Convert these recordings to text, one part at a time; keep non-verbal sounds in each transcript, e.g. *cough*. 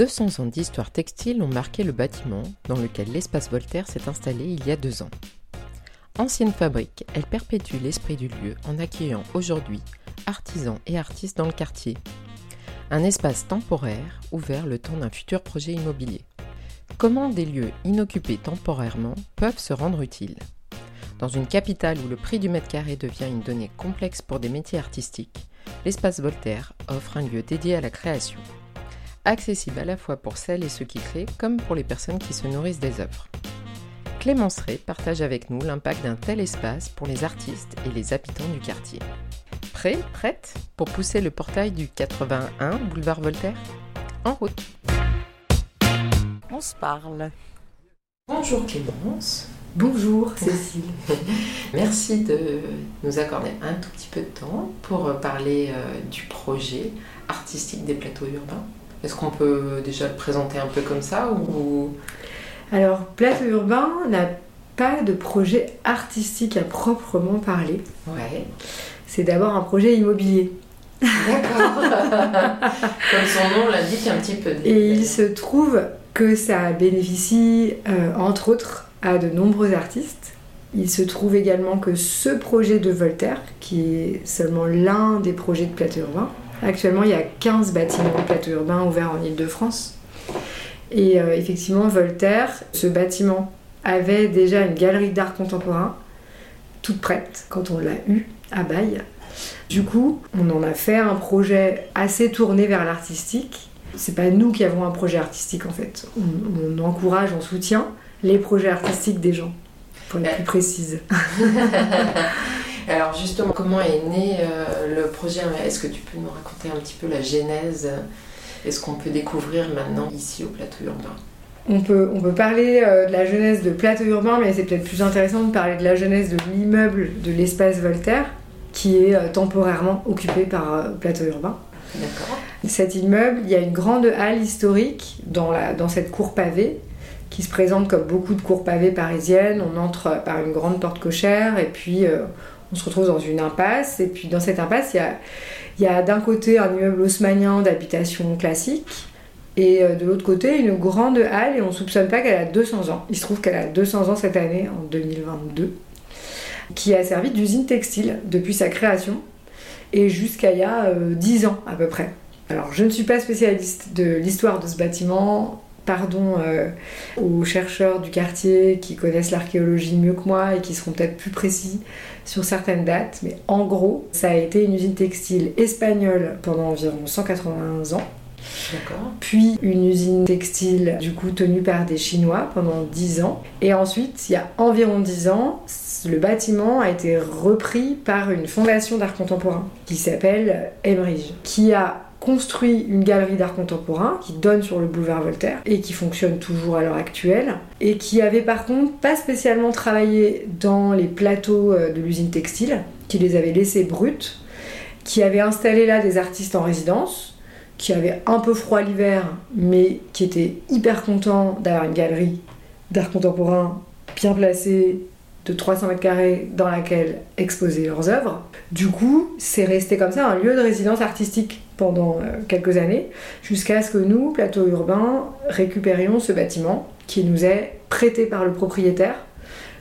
200 ans d'histoire textile ont marqué le bâtiment dans lequel l'espace Voltaire s'est installé il y a deux ans. Ancienne fabrique, elle perpétue l'esprit du lieu en accueillant aujourd'hui artisans et artistes dans le quartier. Un espace temporaire ouvert le temps d'un futur projet immobilier. Comment des lieux inoccupés temporairement peuvent se rendre utiles? Dans une capitale où le prix du mètre carré devient une donnée complexe pour des métiers artistiques, l'espace Voltaire offre un lieu dédié à la création. Accessible à la fois pour celles et ceux qui créent, comme pour les personnes qui se nourrissent des œuvres. Clémence Ray partage avec nous l'impact d'un tel espace pour les artistes et les habitants du quartier. Prêt, prête pour pousser le portail du 81 boulevard Voltaire? En route On se parle. Bonjour Clémence. Bonjour Cécile. *laughs* Merci de nous accorder un tout petit peu de temps pour parler euh, du projet artistique des plateaux urbains. Est-ce qu'on peut déjà le présenter un peu comme ça ou... Alors, Plateau urbain n'a pas de projet artistique à proprement parler. Ouais. C'est d'abord un projet immobilier. D'accord. *laughs* Comme son nom l'indique un petit peu. Et il se trouve que ça bénéficie, euh, entre autres, à de nombreux artistes. Il se trouve également que ce projet de Voltaire, qui est seulement l'un des projets de plateau urbain, actuellement il y a 15 bâtiments de plateau urbain ouverts en Ile-de-France. Et euh, effectivement, Voltaire, ce bâtiment avait déjà une galerie d'art contemporain toute prête quand on l'a eu à Baye. Du coup, on en a fait un projet assez tourné vers l'artistique. C'est pas nous qui avons un projet artistique en fait. On, on encourage, on soutient les projets artistiques des gens, pour être plus précise. *laughs* Alors justement, comment est né euh, le projet? Est-ce que tu peux nous raconter un petit peu la genèse Est-ce qu'on peut découvrir maintenant ici au plateau urbain? On peut, on peut parler euh, de la jeunesse de plateau urbain, mais c'est peut-être plus intéressant de parler de la jeunesse de l'immeuble de l'espace Voltaire, qui est euh, temporairement occupé par plateau urbain. D'accord. Cet immeuble, il y a une grande halle historique dans, la, dans cette cour pavée qui se présente comme beaucoup de cours pavées parisiennes. On entre par une grande porte cochère et puis on se retrouve dans une impasse. Et puis dans cette impasse, il y a, d'un côté un immeuble haussmannien d'habitation classique. Et euh, de l'autre côté, une grande halle, et on soupçonne pas qu'elle a 200 ans. Il se trouve qu'elle a 200 ans cette année, en 2022, qui a servi d'usine textile depuis sa création, et jusqu'à il y a 10 euh, ans à peu près. Alors, je ne suis pas spécialiste de l'histoire de ce bâtiment, pardon euh, aux chercheurs du quartier qui connaissent l'archéologie mieux que moi et qui seront peut-être plus précis sur certaines dates, mais en gros, ça a été une usine textile espagnole pendant environ 180 ans. Puis une usine textile du coup tenue par des Chinois pendant 10 ans. Et ensuite, il y a environ 10 ans, le bâtiment a été repris par une fondation d'art contemporain qui s'appelle Emmerich, qui a construit une galerie d'art contemporain qui donne sur le boulevard Voltaire et qui fonctionne toujours à l'heure actuelle et qui avait par contre pas spécialement travaillé dans les plateaux euh, de l'usine textile, qui les avait laissés bruts, qui avait installé là des artistes en résidence, qui avait un peu froid l'hiver mais qui était hyper content d'avoir une galerie d'art contemporain bien placée de 300 mètres carrés dans laquelle exposer leurs œuvres. Du coup, c'est resté comme ça un lieu de résidence artistique pendant euh, quelques années, jusqu'à ce que nous, Plateau Urbain, récupérions ce bâtiment qui nous est prêté par le propriétaire,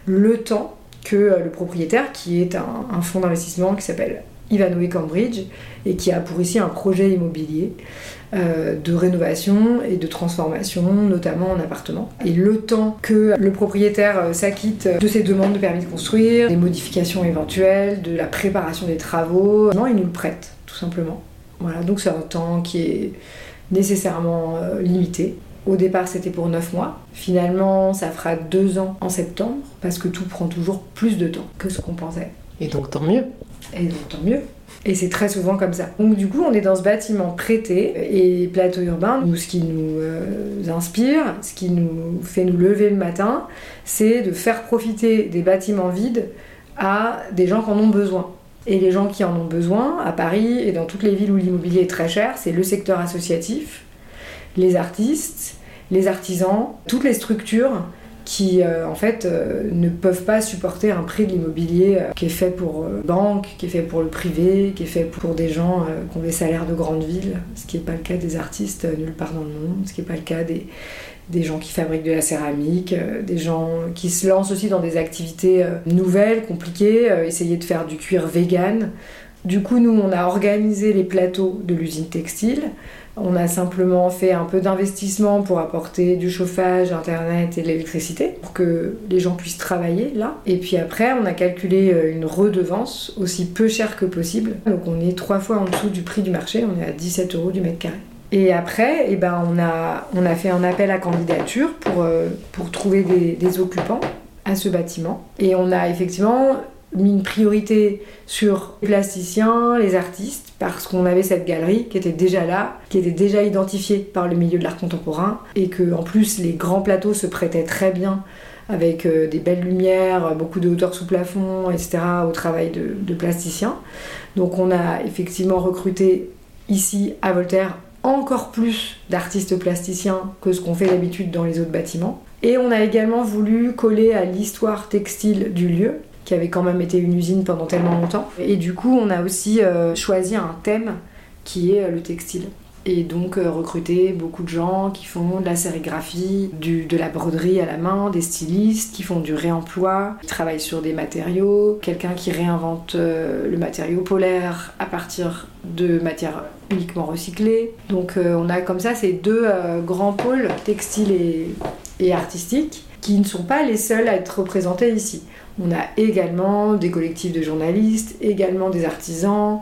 le temps que euh, le propriétaire, qui est un, fonds d'investissement qui s'appelle Ivanhoe Cambridge, et qui a pour ici un projet immobilier euh, de rénovation et de transformation, notamment en appartement. Et le temps que le propriétaire s'acquitte de ses demandes de permis de construire, des modifications éventuelles, de la préparation des travaux, il nous le prête, tout simplement. Voilà, donc c'est un temps qui est nécessairement euh, limité. Au départ, c'était pour 9 mois. Finalement, ça fera 2 ans en septembre, parce que tout prend toujours plus de temps que ce qu'on pensait. Et donc, tant mieux. Et donc, tant mieux. Et c'est très souvent comme ça. Donc du coup, on est dans ce bâtiment prêté et plateau urbain. Nous, ce qui nous euh, inspire, ce qui nous fait nous lever le matin, c'est de faire profiter des bâtiments vides à des gens qui en ont besoin. Et les gens qui en ont besoin, à Paris et dans toutes les villes où l'immobilier est très cher, c'est le secteur associatif, les artistes, les artisans, toutes les structures qui euh, en fait euh, ne peuvent pas supporter un prix de l'immobilier euh, qui est fait pour banque, qui est fait pour le privé, qui est fait pour des gens qui ont des salaires de grande ville, ce qui n'est pas le cas des artistes nulle part dans le monde, ce qui n'est pas le cas des, des gens qui fabriquent de la céramique, des gens qui se lancent aussi dans des activités nouvelles, compliquées, essayer de faire du cuir vegan. Du coup, nous, on a organisé les plateaux de l'usine textile on a simplement fait un peu d'investissement pour apporter du chauffage, internet et de l'électricité pour que les gens puissent travailler là. Et puis après, on a calculé euh, une redevance aussi peu chère que possible. Donc on est trois fois en dessous du prix du marché, on est à 17 euros du mètre carré. Et après, eh ben, on, a, fait un appel à candidature pour, euh, trouver des occupants à ce bâtiment. Et on a effectivement mis une priorité sur les plasticiens, les artistes, parce qu'on avait cette galerie qui était déjà là, qui était déjà identifiée par le milieu de l'art contemporain, et que en plus les grands plateaux se prêtaient très bien avec euh, des belles lumières, beaucoup de hauteur sous plafond, etc., au travail de, de plasticiens. Donc on a effectivement recruté ici à Voltaire encore plus d'artistes plasticiens que ce qu'on fait d'habitude dans les autres bâtiments. Et on a également voulu coller à l'histoire textile du lieu, qui avait quand même été une usine pendant tellement longtemps. Et du coup, on a aussi euh, choisi un thème qui est euh, le textile. Et donc euh, recruter beaucoup de gens qui font de la sérigraphie, du, de la broderie à la main, des stylistes qui font du réemploi, qui travaillent sur des matériaux, quelqu'un qui réinvente le matériau polaire à partir de matières uniquement recyclées. Donc on a comme ça ces deux grands pôles, textiles et, artistiques, qui ne sont pas les seuls à être représentés ici. On a également des collectifs de journalistes, également des artisans,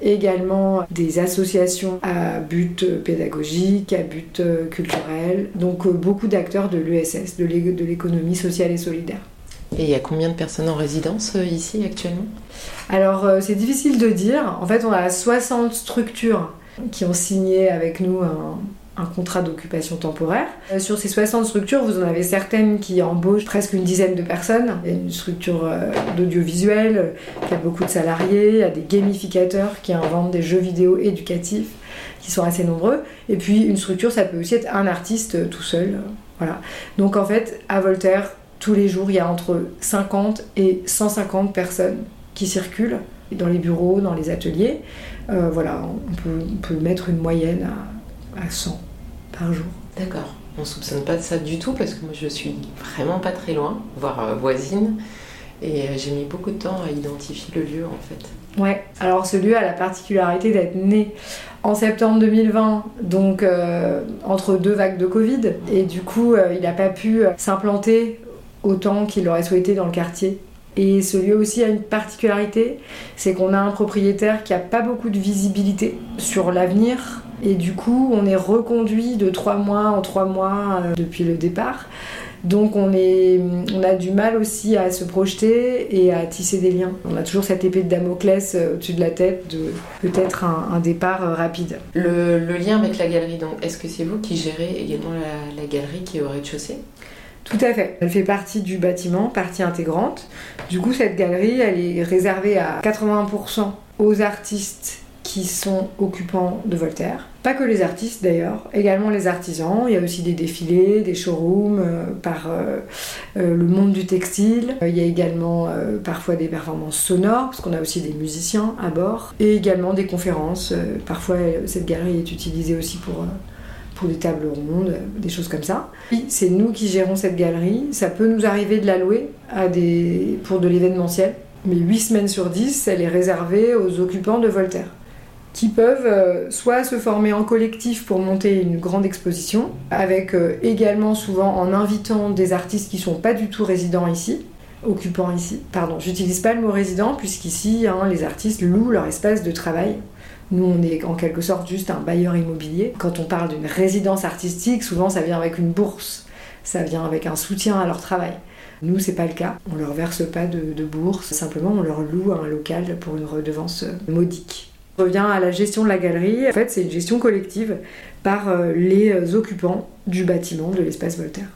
également des associations à but pédagogique, à but culturel, donc euh, beaucoup d'acteurs de l'ESS, de l'économie sociale et solidaire. Et il y a combien de personnes en résidence euh, ici actuellement? Alors euh, c'est difficile de dire. En fait, on a 60 structures qui ont signé avec nous un, un contrat d'occupation temporaire. Euh, sur ces 60 structures, vous en avez certaines qui embauchent presque une dizaine de personnes. Il y a une structure euh, d'audiovisuel euh, qui a beaucoup de salariés, il y a des gamificateurs qui inventent des jeux vidéo éducatifs qui sont assez nombreux. Et puis une structure, ça peut aussi être un artiste tout seul. Voilà. Donc en fait, à Voltaire, tous les jours, il y a entre 50 et 150 personnes qui circulent dans les bureaux, dans les ateliers. voilà, on peut, mettre une moyenne à 100 jour. D'accord. On soupçonne pas de ça du tout parce que moi je suis vraiment pas très loin, voire euh, voisine. Et euh, j'ai mis beaucoup de temps à identifier le lieu en fait. Ouais, alors ce lieu a la particularité d'être né en septembre 2020, donc euh, entre deux vagues de Covid. Et du coup, il n'a pas pu s'implanter autant qu'il aurait souhaité dans le quartier. Et ce lieu aussi a une particularité, c'est qu'on a un propriétaire qui a pas beaucoup de visibilité sur l'avenir et du coup, on est reconduit de trois mois en trois mois euh, depuis le départ. Donc on, est, on a du mal aussi à se projeter et à tisser des liens. On a toujours cette épée de Damoclès euh, au-dessus de la tête de peut-être un, départ euh, rapide. Le, lien avec la galerie, donc, est-ce que c'est vous qui gérez également la, la galerie qui est au rez-de-chaussée? Tout à fait. Elle fait partie du bâtiment, partie intégrante. Du coup, cette galerie, elle est réservée à 80% aux artistes qui sont occupants de Voltaire. Pas que les artistes d'ailleurs, également les artisans. Il y a aussi des défilés, des showrooms euh, par euh, euh, le monde du textile. Il y a également parfois des performances sonores, parce qu'on a aussi des musiciens à bord. Et également des conférences. parfois cette galerie est utilisée aussi pour pour des tables rondes, des choses comme ça. C'est nous qui gérons cette galerie. Ça peut nous arriver de la louer pour de l'événementiel, mais 8 semaines sur 10, elle est réservée aux occupants de Voltaire qui peuvent euh, soit se former en collectif pour monter une grande exposition, avec euh, également souvent en invitant des artistes qui sont pas du tout résidents ici, occupants ici. Pardon, j'utilise pas le mot résident puisqu'ici hein, les artistes louent leur espace de travail. Nous, on est en quelque sorte juste un bailleur immobilier. Quand on parle d'une résidence artistique, souvent ça vient avec une bourse, ça vient avec un soutien à leur travail. Nous, c'est pas le cas. On leur verse pas de, de bourse, simplement on leur loue un local pour une redevance euh, modique revient à la gestion de la galerie. En fait, c'est une gestion collective par euh, les occupants du bâtiment de l'espace Voltaire.